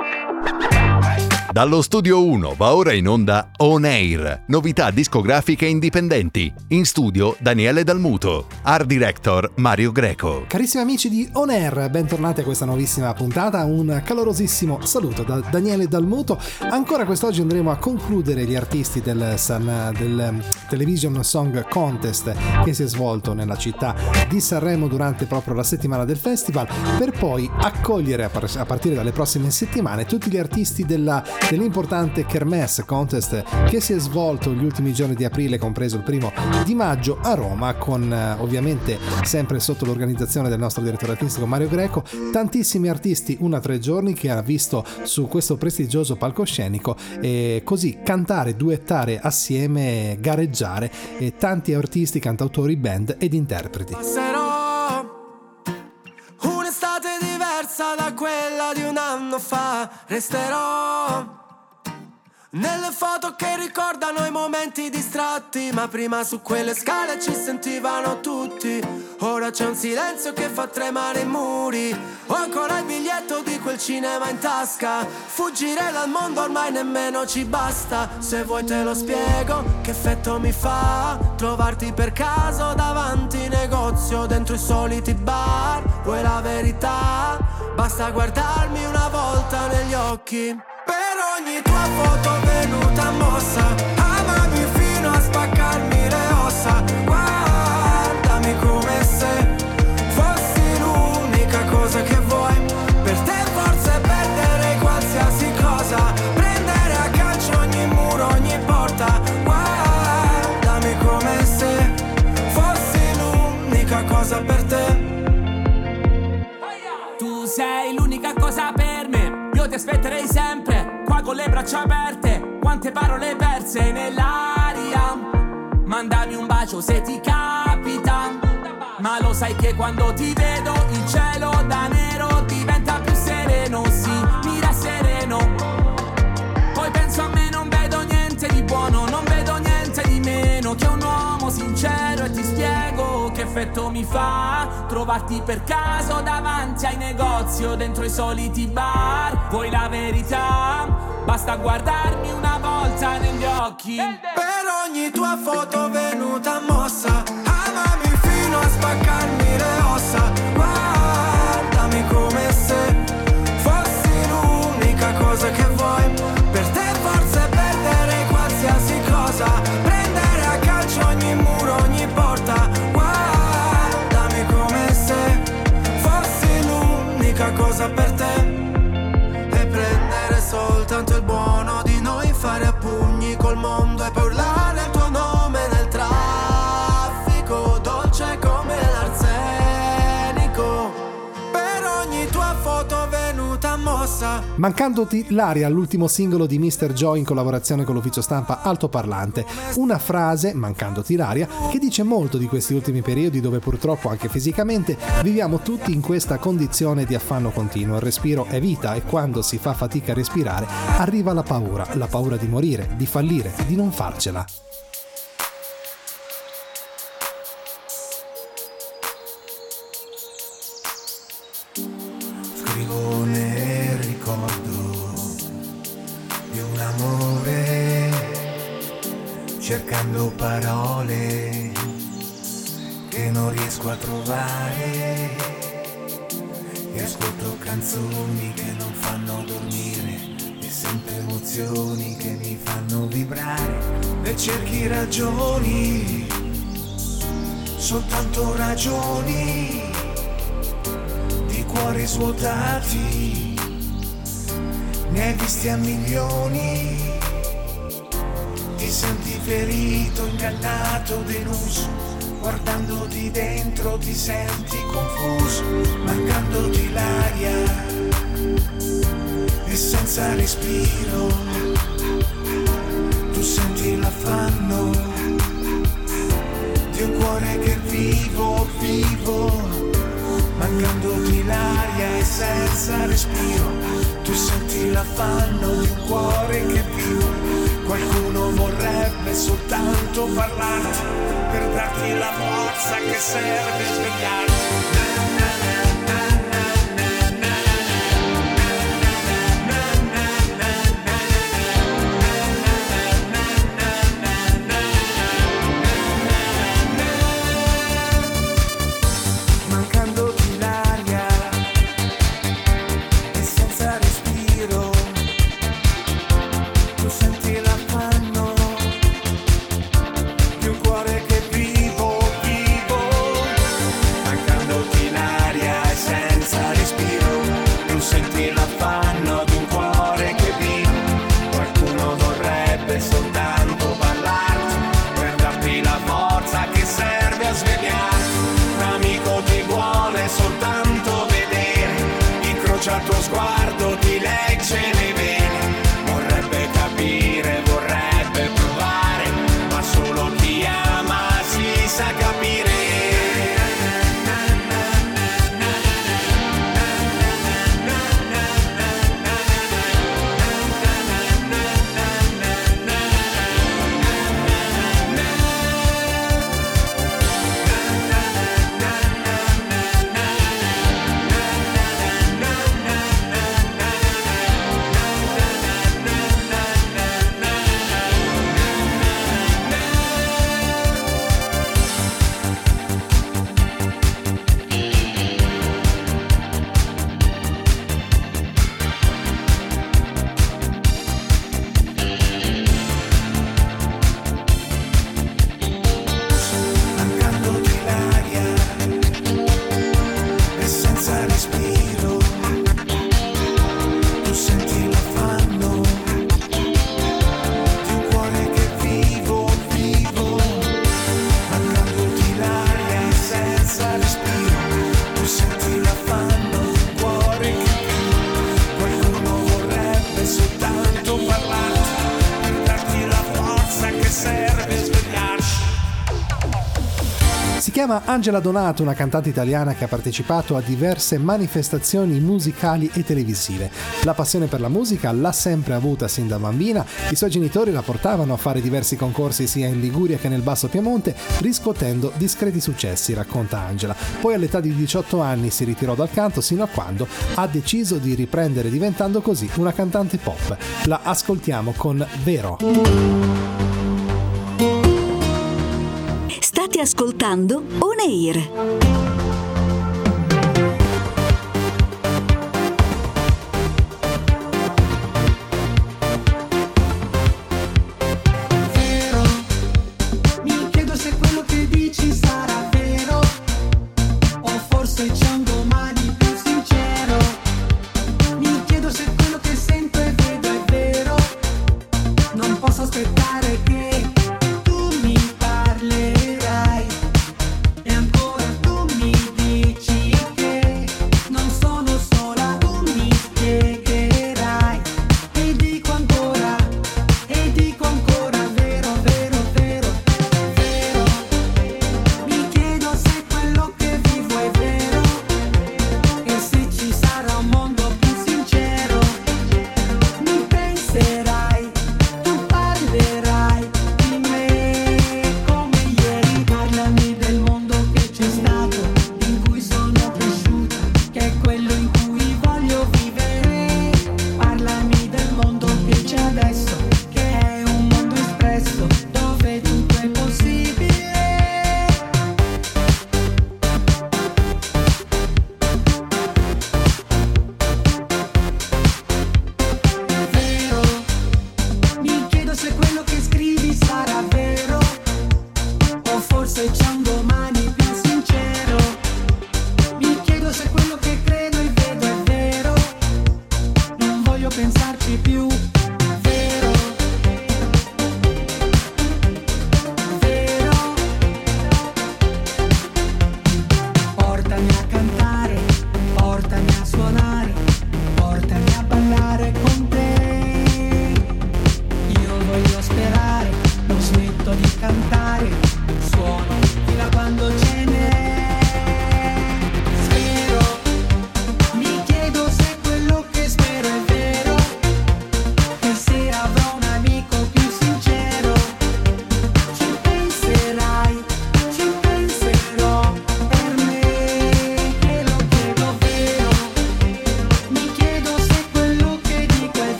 Ha ha Dallo studio 1 va ora in onda On Air, novità discografiche indipendenti. In studio Daniele Dalmuto, art director Mario Greco. Carissimi amici di On Air, bentornati a questa nuovissima puntata. Un calorosissimo saluto da Daniele Dalmuto. Ancora quest'oggi andremo a concludere gli artisti del, San, del Television Song Contest che si è svolto nella città di Sanremo durante proprio la settimana del festival, per poi accogliere a partire dalle prossime settimane tutti gli artisti della dell'importante Kermesse Contest che si è svolto gli ultimi giorni di aprile, compreso il primo di maggio a Roma, con eh, ovviamente sempre sotto l'organizzazione del nostro direttore artistico Mario Greco, tantissimi artisti, una tre giorni che ha visto su questo prestigioso palcoscenico e così cantare, duettare assieme, gareggiare tanti artisti, cantautori, band ed interpreti. Passerò diversa da quella di un anno fa, resterò nelle foto che ricordano i momenti distratti, ma prima su quelle scale ci sentivano tutti. Ora c'è un silenzio che fa tremare i muri. Ho ancora il biglietto di quel cinema in tasca. Fuggire dal mondo ormai nemmeno ci basta. Se vuoi te lo spiego, che effetto mi fa trovarti per caso davanti negozio dentro i soliti bar. Vuoi la verità? Basta guardarmi una volta negli occhi ogni tua foto venuta mossa con le braccia aperte, quante parole perse nell'aria. Mandami un bacio se ti capita, ma lo sai che quando ti vedo il cielo da nero diventa più sereno, sì, mira sereno. Poi penso a me, non vedo niente di buono, non vedo niente di meno che un uomo sincero e ti spiego che effetto mi fa trovarti per caso davanti ai negozi o dentro i soliti bar. Vuoi la verità? Basta guardarmi una volta negli occhi. Per ogni tua foto venuta mossa Amami fino a spaccarmi Mancandoti l'aria all'ultimo singolo di Mr. Joy in collaborazione con l'ufficio stampa Altoparlante. Una frase, mancandoti l'aria, che dice molto di questi ultimi periodi dove purtroppo anche fisicamente viviamo tutti in questa condizione di affanno continuo. Il respiro è vita e quando si fa fatica a respirare arriva la paura, la paura di morire, di fallire, di non farcela. Trovare. E ascolto canzoni che non fanno dormire e sento emozioni che mi fanno vibrare e cerchi ragioni, soltanto ragioni di cuori svuotati, ne hai visti a milioni ti senti ferito, ingannato, deluso, guardandoti dentro ti senti confuso, mancandoti l'aria. E senza respiro, tu senti l'affanno di un cuore che vivo, vivo, mancandoti l'aria e senza respiro, tu senti l'affanno di un cuore che vivo Qualcuno vorrebbe soltanto parlarti per darti la forza che serve svegliarti. Chiama Angela Donato, una cantante italiana che ha partecipato a diverse manifestazioni musicali e televisive. La passione per la musica l'ha sempre avuta sin da bambina, i suoi genitori la portavano a fare diversi concorsi sia in Liguria che nel Basso Piemonte, riscuotendo discreti successi, racconta Angela. Poi all'età di 18 anni si ritirò dal canto sino a quando ha deciso di riprendere diventando così una cantante pop. La ascoltiamo con Vero. State ascoltando On Air.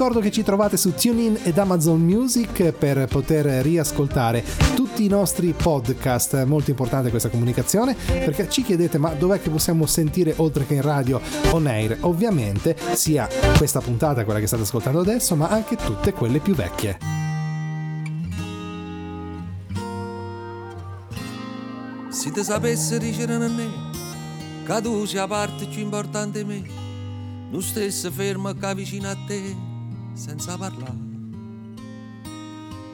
ricordo che ci trovate su TuneIn ed Amazon Music per poter riascoltare tutti i nostri podcast. Molto importante questa comunicazione perché ci chiedete ma dov'è che possiamo sentire oltre che in radio on air? Ovviamente sia questa puntata, quella che state ascoltando adesso, ma anche tutte quelle più vecchie. Se ti sapesse dicere a me che tu sia parte più importante di me, non stessa ferma che vicino a te senza parlare.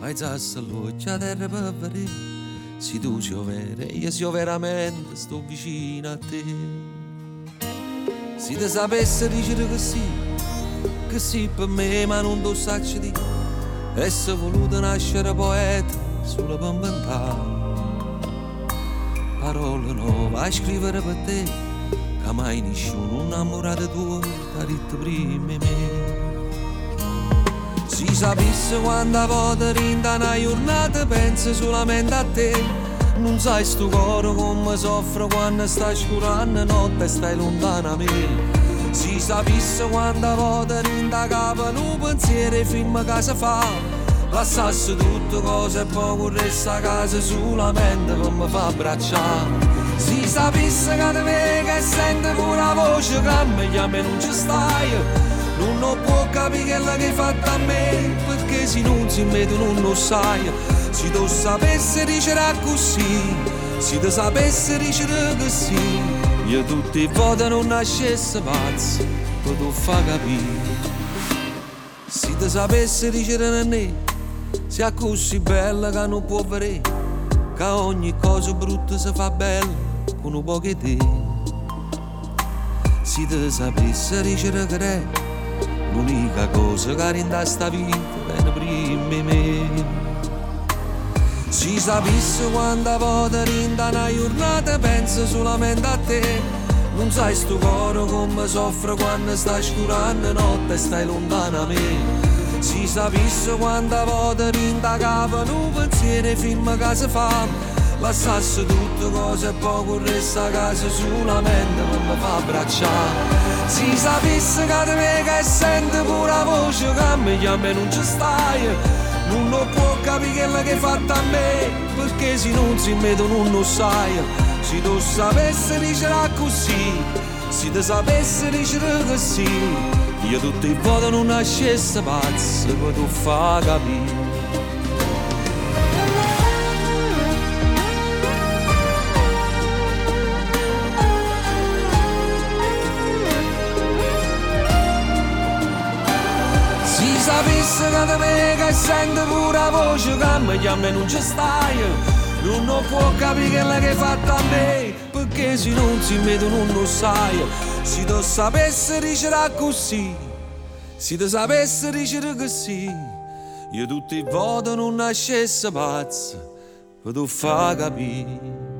Alzasse l'occhio a terra per vedere, se tu sei vera, io sia veramente, sto vicino a te. Se ti sapesse dicere che sì, che sì per me, ma non lo sacci di, essere voluto nascere poeta, solo per parole nuove a scrivere per te che mai nessuno innamorato tuo t'ha detto prima me si sapesse quando volta rinda una giornata pensi solamente a te. Non sai sto cuore come soffre quando stai scurando notte e stai lontano a me. Si sapesse quando volta rinda capo un pensiero e film che si fa. Lassasse tutto cose e poi corresse a casa solamente per mi fa abbracciare. Si sapesse che te me che sente pure la voce che mi chiama e non ci stai Non può capire che l'hai fatto a me Perché se non si mette non lo sai. Se tu sapesse dicere così Se tu sapesse dicere che sì. Io tutti i voti non nascesse pazzo Per tu fa capire. Se ti sapesse dicere a me sia così bella che non può vedere che ogni cosa brutta si fa bella con un po' di te. Se ti sapesse dicere che è l'unica cosa che rende sta vita bene prima me se sapesse quando volta rinda una giornata pensa solamente a te. Non sai sto cuore come soffre quando stai scurando notte e stai lontano a me. Si sapesse quanta volta rindagava un pensiero film che si fa. Lassasse tutte cose e poi corresse a casa solamente per mi fa abbracciare Si sapesse che te me che sente pure la voce che mi chiama e non ci stai. Non lo può capire che l'hai fatto a me Perché se non si mette non lo sai. Se tu sapessi dicere così Se ti sapessi dicere così io tutti i voti non nascesse pazzo poi tu fa capire sapesse che da me che sente pure la voce che mi chiama e non ci stai. Non può capire che l'hai fatto a me Perché se non si mette non lo sai. Se tu sapessi dicere così Se tu sapessi dicere così Io tutti i voti non nascesse pazzo Per tu fa capire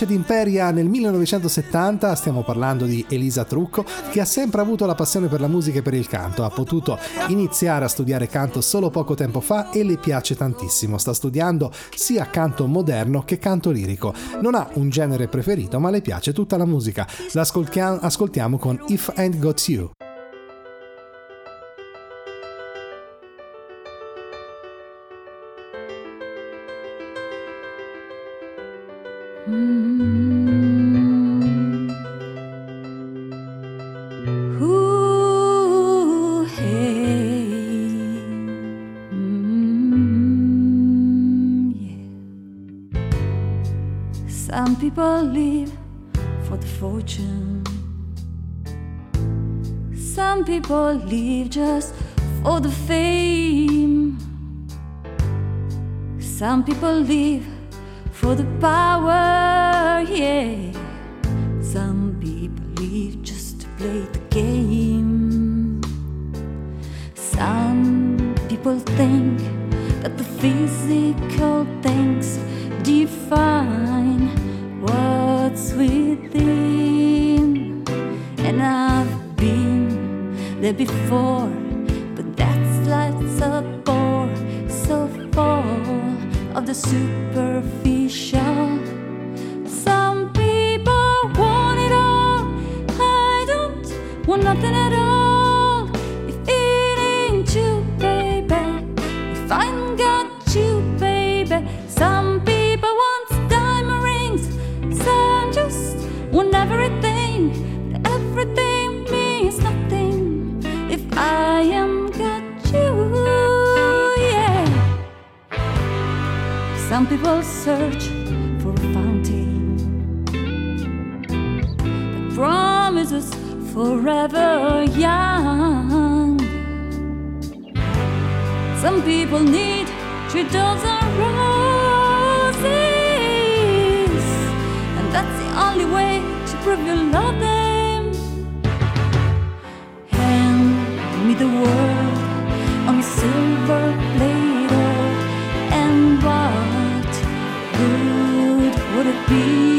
Nasce ad Imperia nel 1970, stiamo parlando di Elisa Trucco, che ha sempre avuto la passione per la musica e per il canto. Ha potuto iniziare a studiare canto solo poco tempo fa e le piace tantissimo. Sta studiando sia canto moderno che canto lirico. Non ha un genere preferito, ma le piace tutta la musica. L'ascoltiamo con If I Ain't Got You. People live just for the fame. Some people live for the power, yeah. Some people live just to play the game. Some people think that the physical things there before, Some people search for a fountain that promises forever young. Some people need three dozen roses, and that's the only way to prove you love them. Hand me the world on silver would it be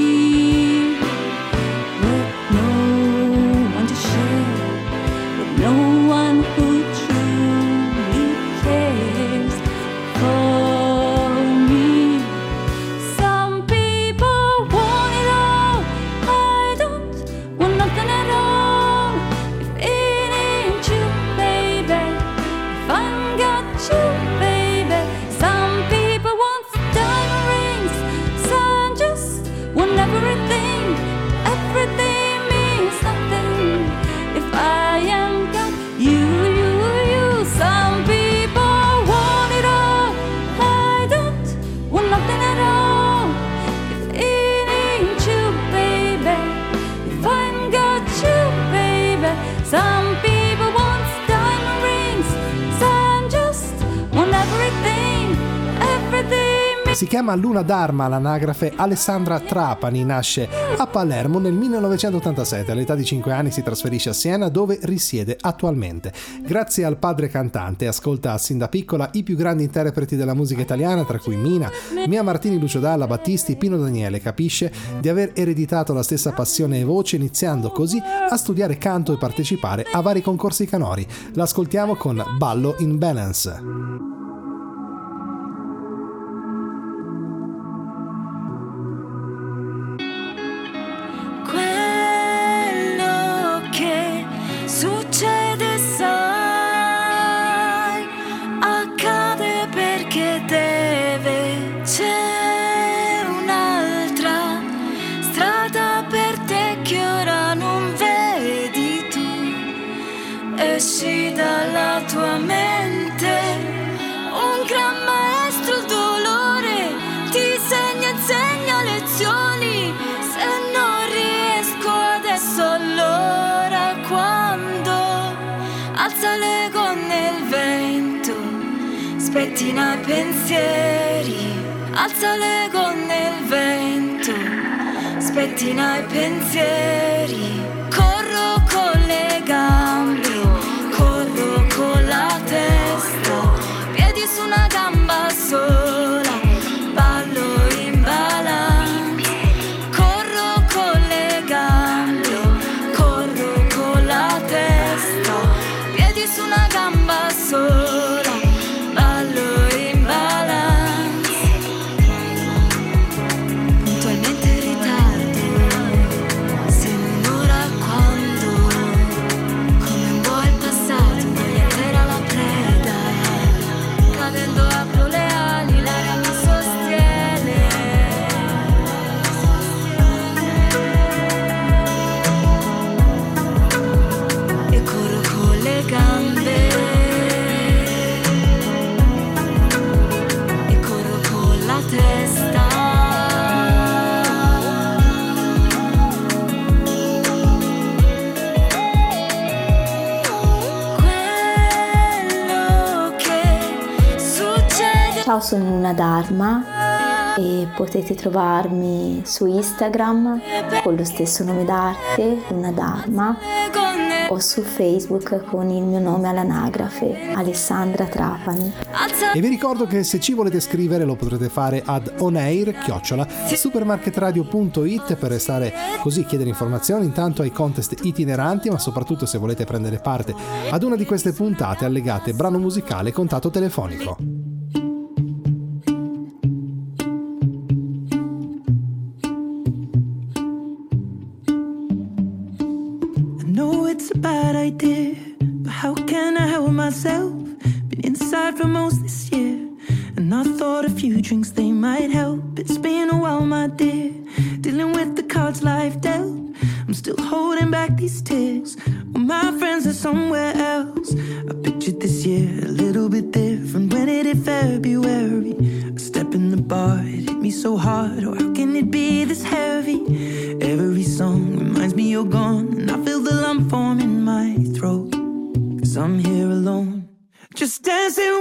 chiama Luna Dharma, l'anagrafe Alessandra Trapani, nasce a Palermo nel 1987, all'età di 5 anni si trasferisce a Siena dove risiede attualmente. Grazie al padre cantante ascolta sin da piccola i più grandi interpreti della musica italiana, tra cui Mina, Mia Martini, Lucio Dalla, Battisti, Pino Daniele, capisce di aver ereditato la stessa passione e voce iniziando così a studiare canto e partecipare a vari concorsi canori. L'ascoltiamo con Ballo in Balance. Alza l'ego nel vento, spettina i pensieri. Potete trovarmi su Instagram con lo stesso nome d'arte, una Dharma, o su Facebook con il mio nome all'anagrafe, Alessandra Trapani. E vi ricordo che se ci volete scrivere lo potrete fare ad onair chiocciola supermarketradio.it per restare così chiedere informazioni intanto ai contest itineranti ma soprattutto se volete prendere parte ad una di queste puntate allegate brano musicale e contatto telefonico. It's a bad idea, but how can I help myself? Been inside for most this year, and I thought a few drinks they might help. It's been a while, my dear, dealing with the cards life dealt. I'm still holding back these tears. Well, my friends are somewhere else. I pictured this year a little bit different. When it hit February, a step in the bar, it hit me so hard. Oh, how can it be this heavy? Every song reminds me you're gone, just dancing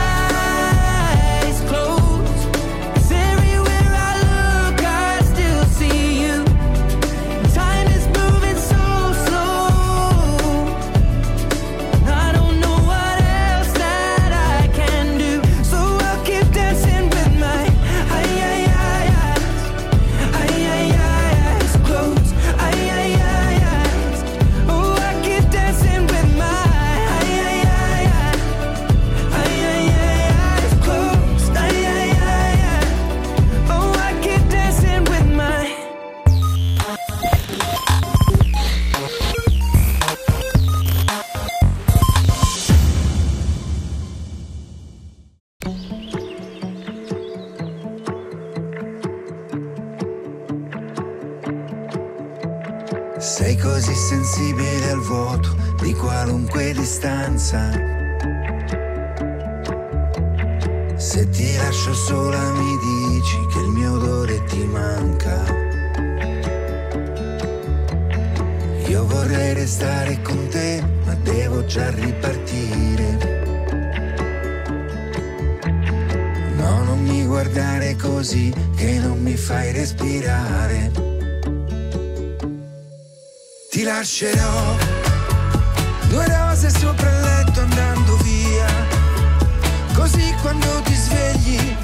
distanza. Se ti lascio sola mi dici che il mio odore ti manca. Io vorrei restare con te, ma devo già ripartire. No, non mi guardare così che non mi fai respirare. Ti lascerò due rose sopra quando ti svegli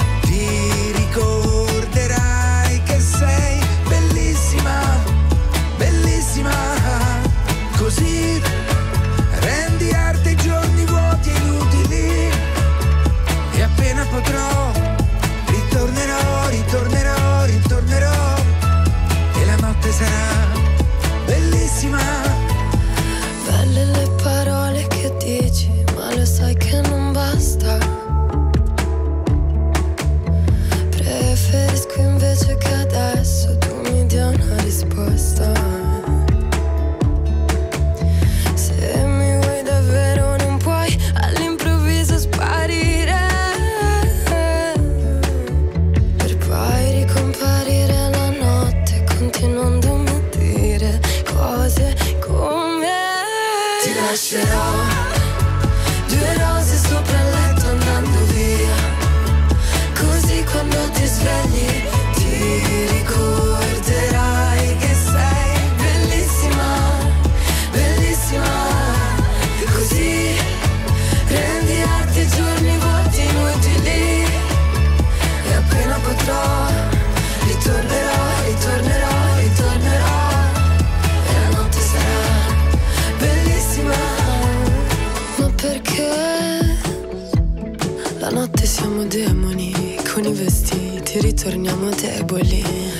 sì,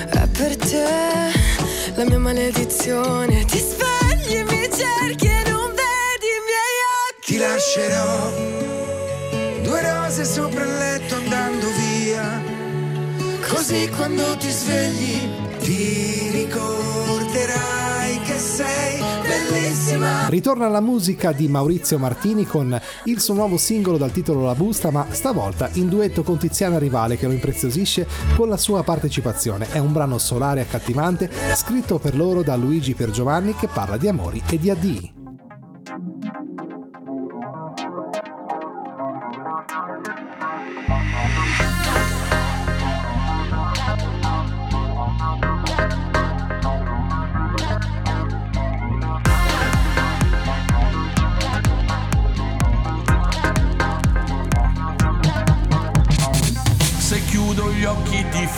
è per te la mia maledizione. Ti svegli e mi cerchi e non vedi i miei occhi. Ti lascerò due rose sopra il letto andando via. Così quando ti svegli ti ricorderai che sei bellissima. Ritorna la musica di Maurizio Martini con il suo nuovo singolo dal titolo La busta, ma stavolta in duetto con Tiziana Rivale che lo impreziosisce con la sua partecipazione. È un brano solare e accattivante scritto per loro da Luigi Piergiovanni che parla di amori e di addii.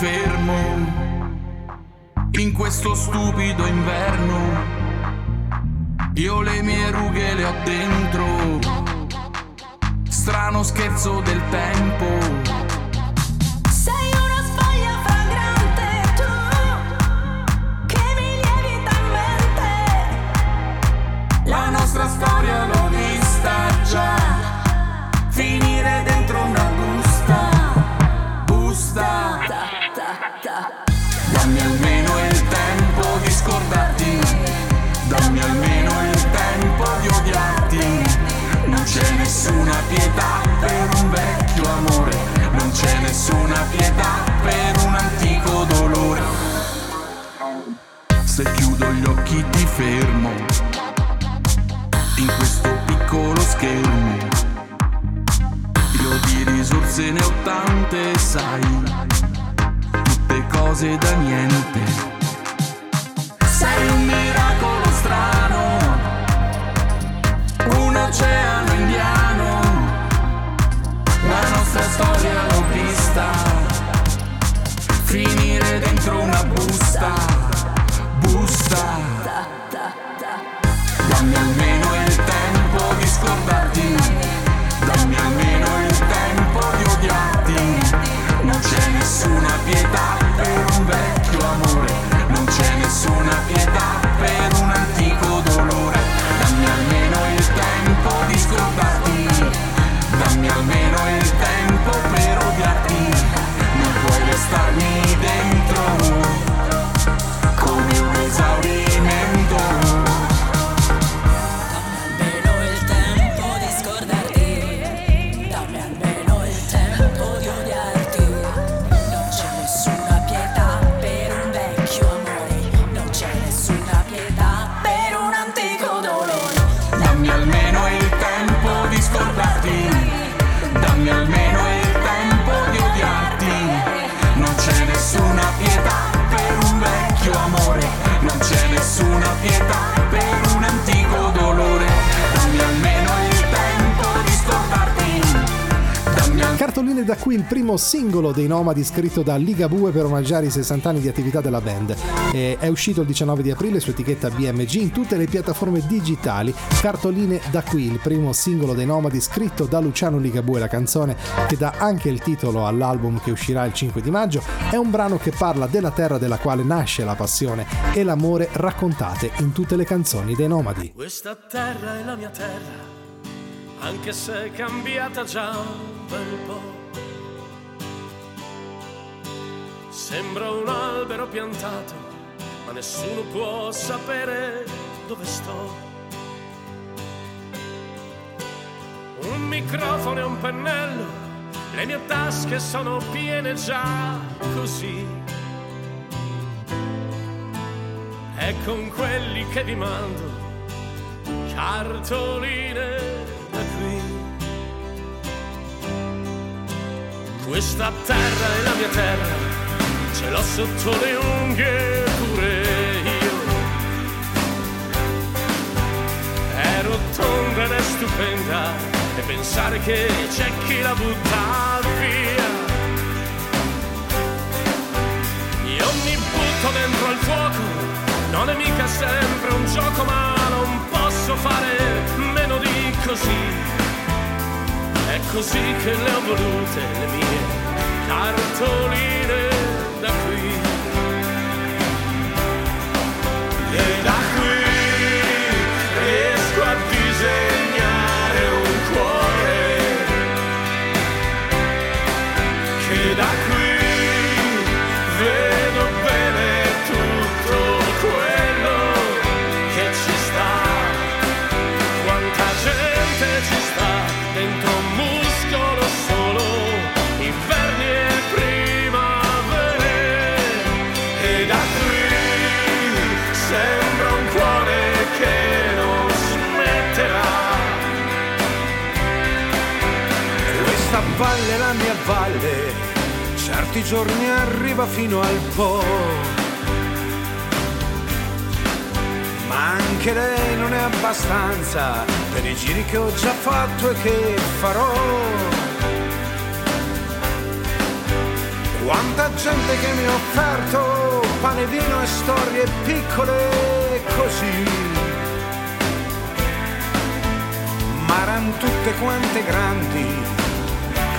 Fermo in questo stupido inverno. Io le mie rughe le ho dentro. Strano scherzo del tempo. Sei una sfoglia fragrante tu che mi lievita in mente. La nostra storia l'ho vista già. C'è nessuna pietà per un vecchio amore. Non c'è nessuna pietà per un antico dolore. Se chiudo gli occhi ti fermo. In questo piccolo schermo. Io di risorse ne ho tante, sai. Tutte cose da niente. Un oceano indiano. La nostra storia l'ho vista finire dentro una busta, busta. Dammi almeno il tempo di scordarti, dammi almeno il tempo di odiarti. Non c'è nessuna pietà per un vecchio amore, non c'è nessuna pietà dammi Cartoline da qui il primo singolo dei Nomadi scritto da Ligabue per omaggiare i 60 anni di attività della band. E è uscito il 19 di aprile su etichetta BMG in tutte le piattaforme digitali. Cartoline da qui il primo singolo dei Nomadi scritto da Luciano Ligabue, la canzone che dà anche il titolo all'album che uscirà il 5 di maggio. È un brano che parla della terra della quale nasce la passione e l'amore raccontate in tutte le canzoni dei Nomadi. Questa terra è la mia terra, anche se è cambiata già un bel po'. Sembra un albero piantato, ma nessuno può sapere dove sto. Un microfono e un pennello, le mie tasche sono piene già così. E con quelli che vi mando cartoline da qui. Questa terra è la mia terra, ce l'ho sotto le unghie pure io. È rotonda ed è stupenda, e pensare che c'è chi la butta via. Io mi butto dentro al fuoco, non è mica sempre un gioco, ma non posso fare meno di così. È così che le ho volute le mie cartoline da qui. Valle, la mia valle, certi giorni arriva fino al Po. Ma anche lei non è abbastanza per i giri che ho già fatto e che farò. Quanta gente che mi ha offerto pane, vino e storie piccole così. Ma erano tutte quante grandi,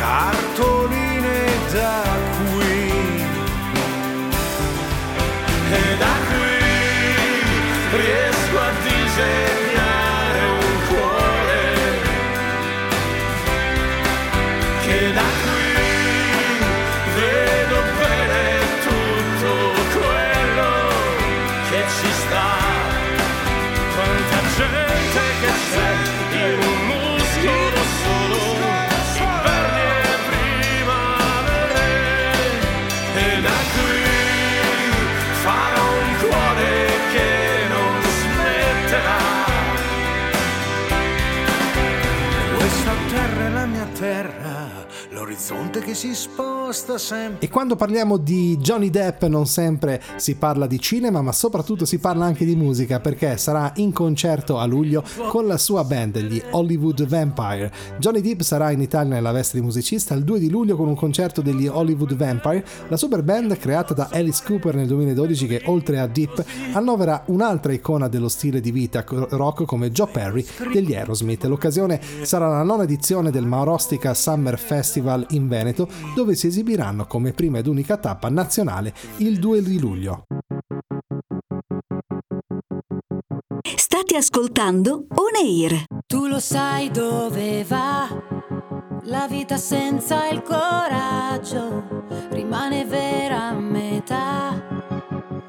cartoline da qui. E da qui riesco a disegnare l'orizzonte che si sposta sempre. E quando parliamo di Johnny Depp non sempre si parla di cinema, ma soprattutto si parla anche di musica perché sarà in concerto a luglio con la sua band, gli Hollywood Vampire. Johnny Depp sarà in Italia nella veste di musicista il 2 di luglio con un concerto degli Hollywood Vampire, la super band creata da Alice Cooper nel 2012 che oltre a Depp annovera un'altra icona dello stile di vita rock come Joe Perry degli Aerosmith. L'occasione sarà la nona edizione del Maurostica Summer Festival in Veneto dove si esibiranno come prima ed unica tappa nazionale il 2 di luglio. State ascoltando On Air. Tu lo sai dove va la vita senza il coraggio, rimane vera a metà,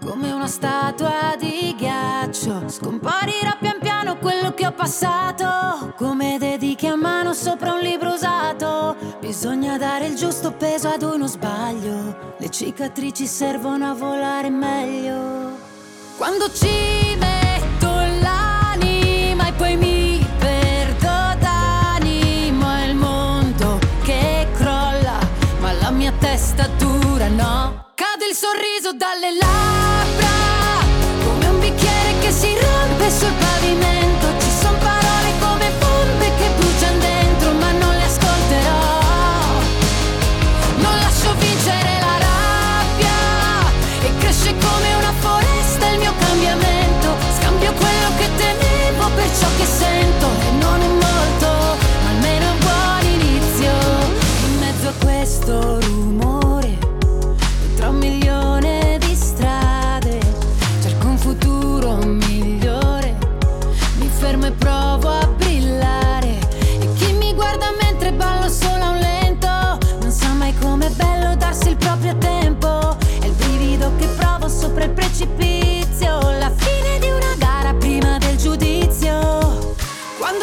come una statua di ghiaccio. Scomparirà pian piano quello che ho passato, come dedichi a mano sopra un libro. Bisogna dare il giusto peso ad uno sbaglio, le cicatrici servono a volare meglio. Quando ci metto l'anima e poi mi perdo d'animo il mondo che crolla, ma la mia testa dura no. Cade il sorriso dalle labbra, come un bicchiere che si rompe sul pavimento.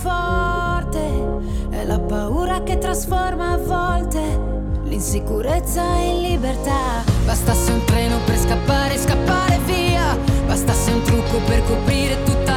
forte? È la paura che trasforma a volte l'insicurezza in libertà. Bastasse un treno per scappare, scappare via. Bastasse un trucco per coprire tutta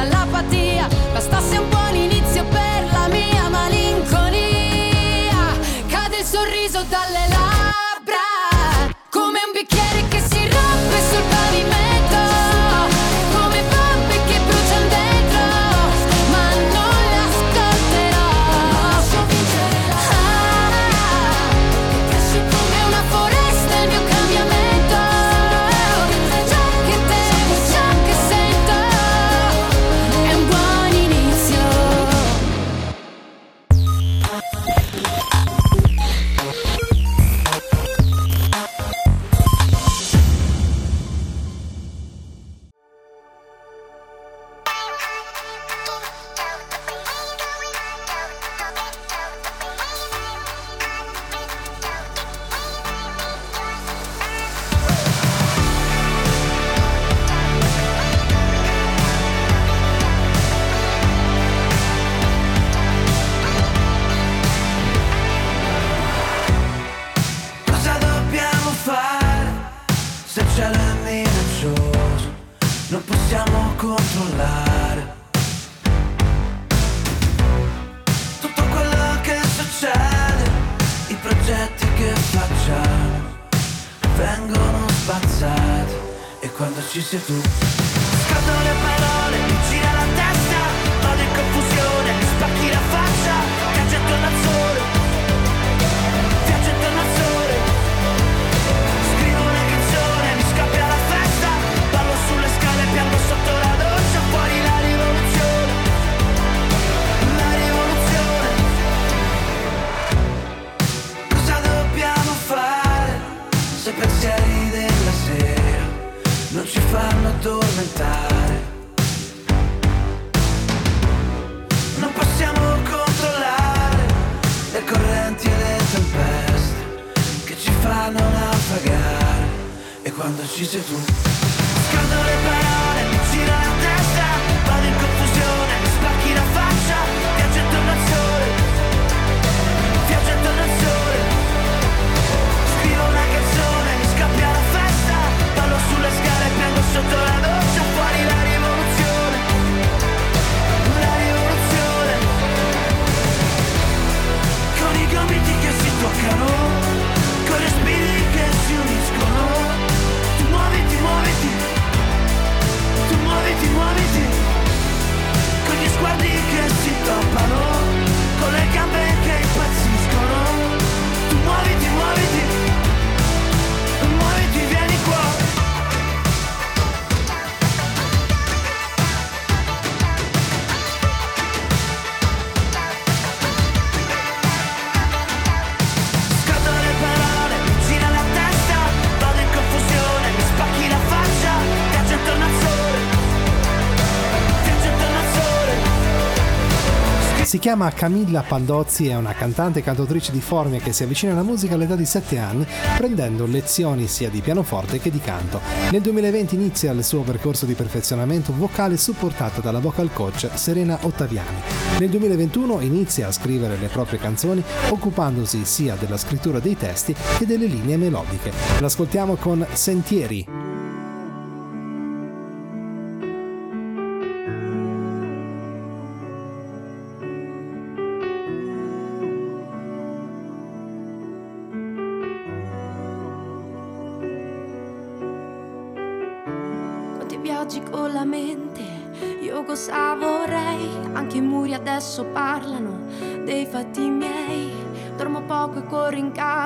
chiama Camilla Pandozzi, è una cantante e cantautrice di Formia che si avvicina alla musica all'età di 7 anni, prendendo lezioni sia di pianoforte che di canto. Nel 2020 inizia il suo percorso di perfezionamento vocale supportata dalla vocal coach Serena Ottaviani. Nel 2021 inizia a scrivere le proprie canzoni, occupandosi sia della scrittura dei testi che delle linee melodiche. L'ascoltiamo con Sentieri.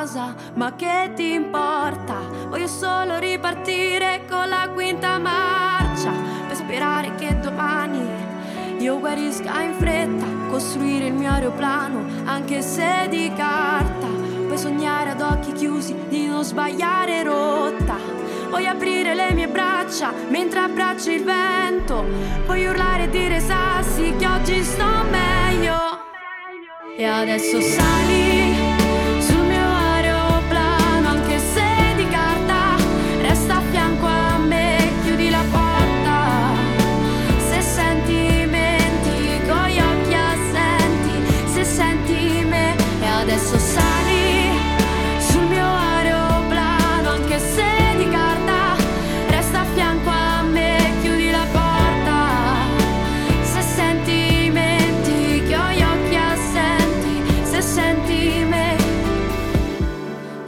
In casa, ma che ti importa? Voglio solo ripartire con la quinta marcia per sperare che domani io guarisca in fretta, costruire il mio aeroplano, anche se di carta. Puoi sognare ad occhi chiusi di non sbagliare rotta. Voglio aprire le mie braccia mentre abbraccio il vento. Puoi urlare e dire sassi che oggi sto meglio. E adesso sali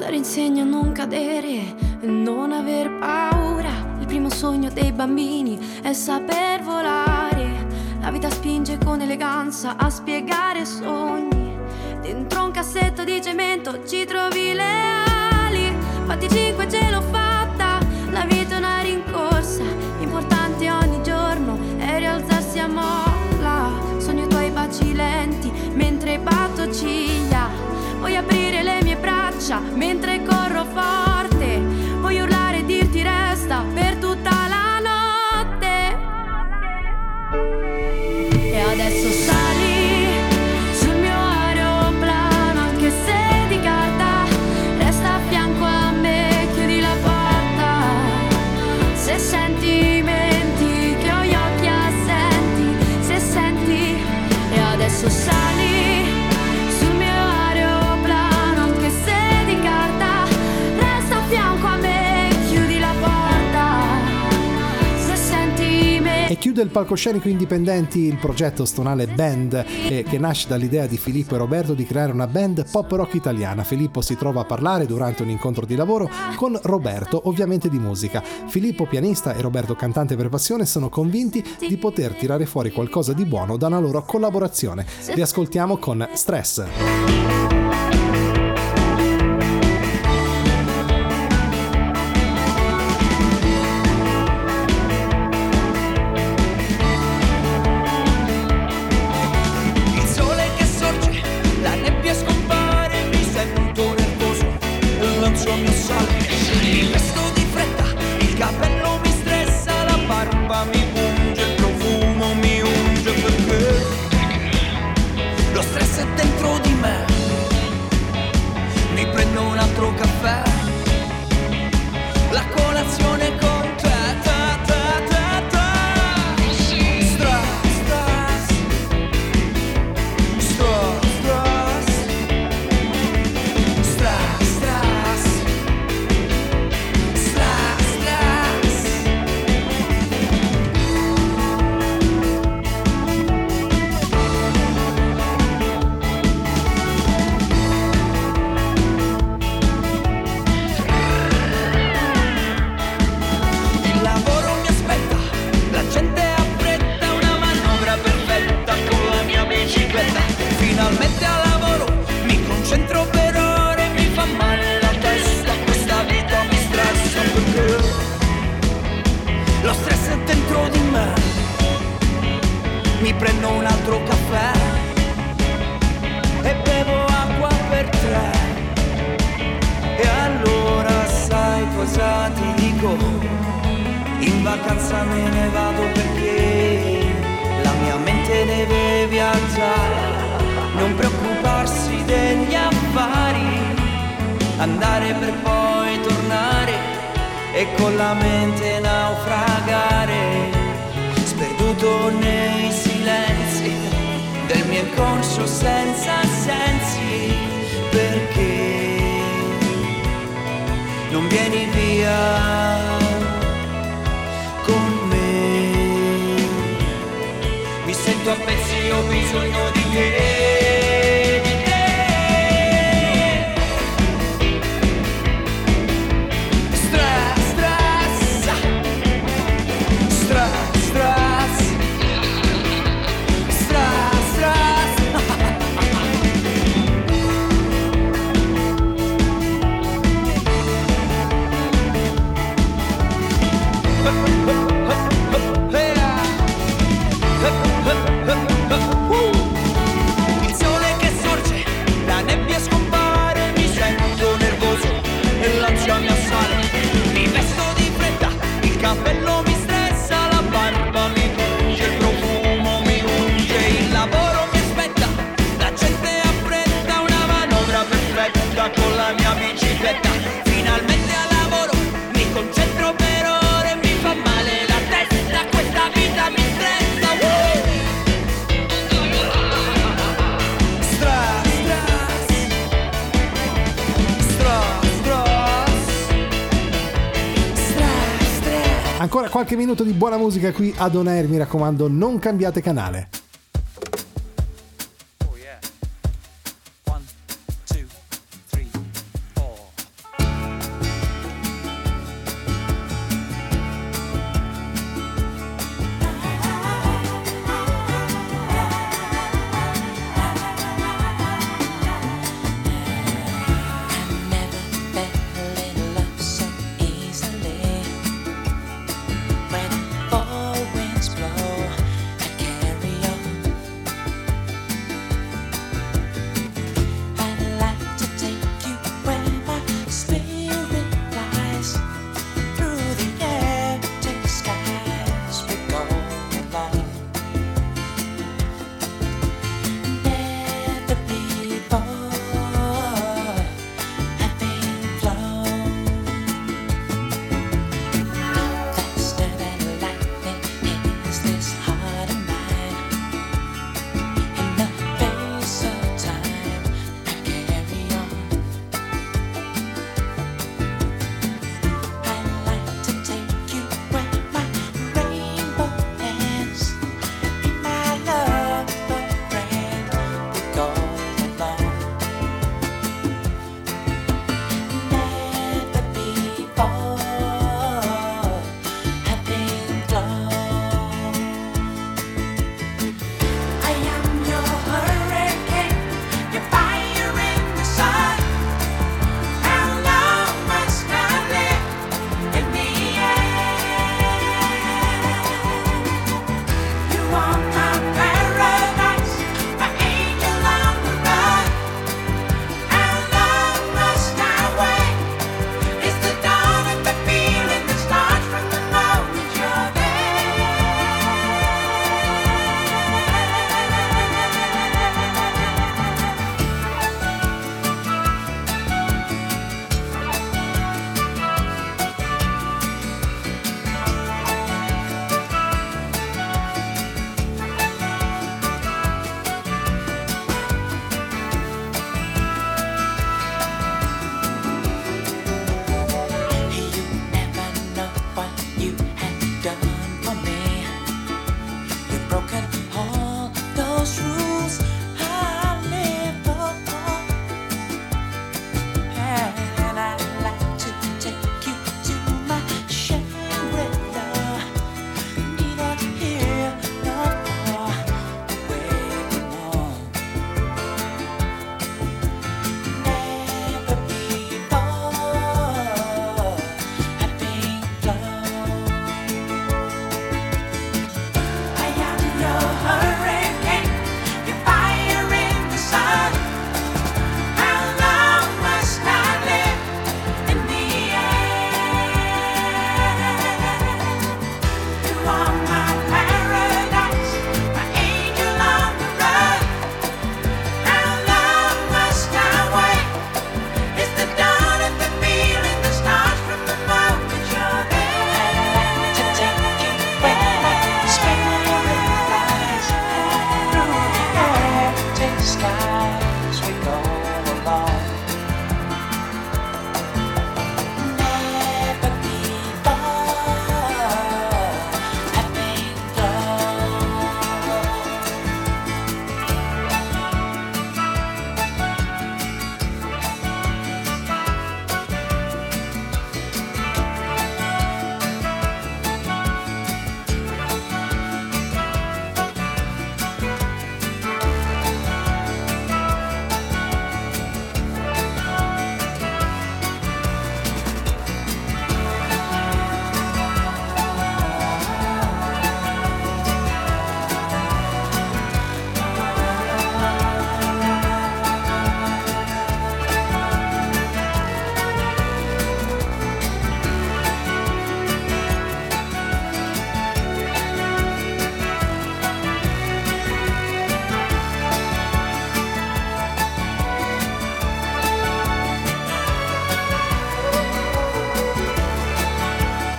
Dare insegno a non cadere e non aver paura. Il primo sogno dei bambini è saper volare. La vita spinge con eleganza a spiegare sogni. Dentro un cassetto di cemento ci trovi le ali. Fatti cinque ce l'ho fatta, la vita è una rincorsa. Importante ogni giorno è rialzarsi a molla. Sogno i tuoi baci lenti mentre batto ciglia. Mentre corro forte. Chiude il palcoscenico indipendenti il progetto Stonale Band, eh, che nasce dall'idea di Filippo e Roberto di creare una band pop rock italiana. Filippo si trova a parlare durante un incontro di lavoro con Roberto, ovviamente di musica. Filippo, pianista, e Roberto, cantante per passione, sono convinti di poter tirare fuori qualcosa di buono da una loro collaborazione. Li ascoltiamo con Stress. mio inconscio senza sensi perché non vieni via con me. Mi sento a pezzi ho bisogno di te. Ancora qualche minuto di buona musica qui ad Onair, mi raccomando, non cambiate canale.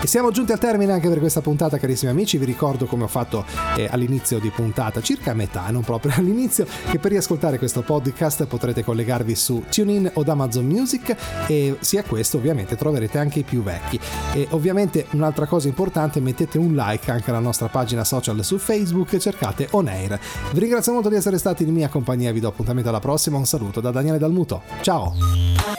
Siamo giunti al termine anche per questa puntata, carissimi amici. Vi ricordo come ho fatto eh, all'inizio di puntata, circa a metà, non proprio all'inizio, che per riascoltare questo podcast potrete collegarvi su TuneIn o Amazon Music e sia questo ovviamente troverete anche i più vecchi. E ovviamente un'altra cosa importante, mettete un like anche alla nostra pagina social su Facebook e cercate On Air. Vi ringrazio molto di essere stati in mia compagnia, vi do appuntamento alla prossima, un saluto da Daniele Dalmuto. Ciao!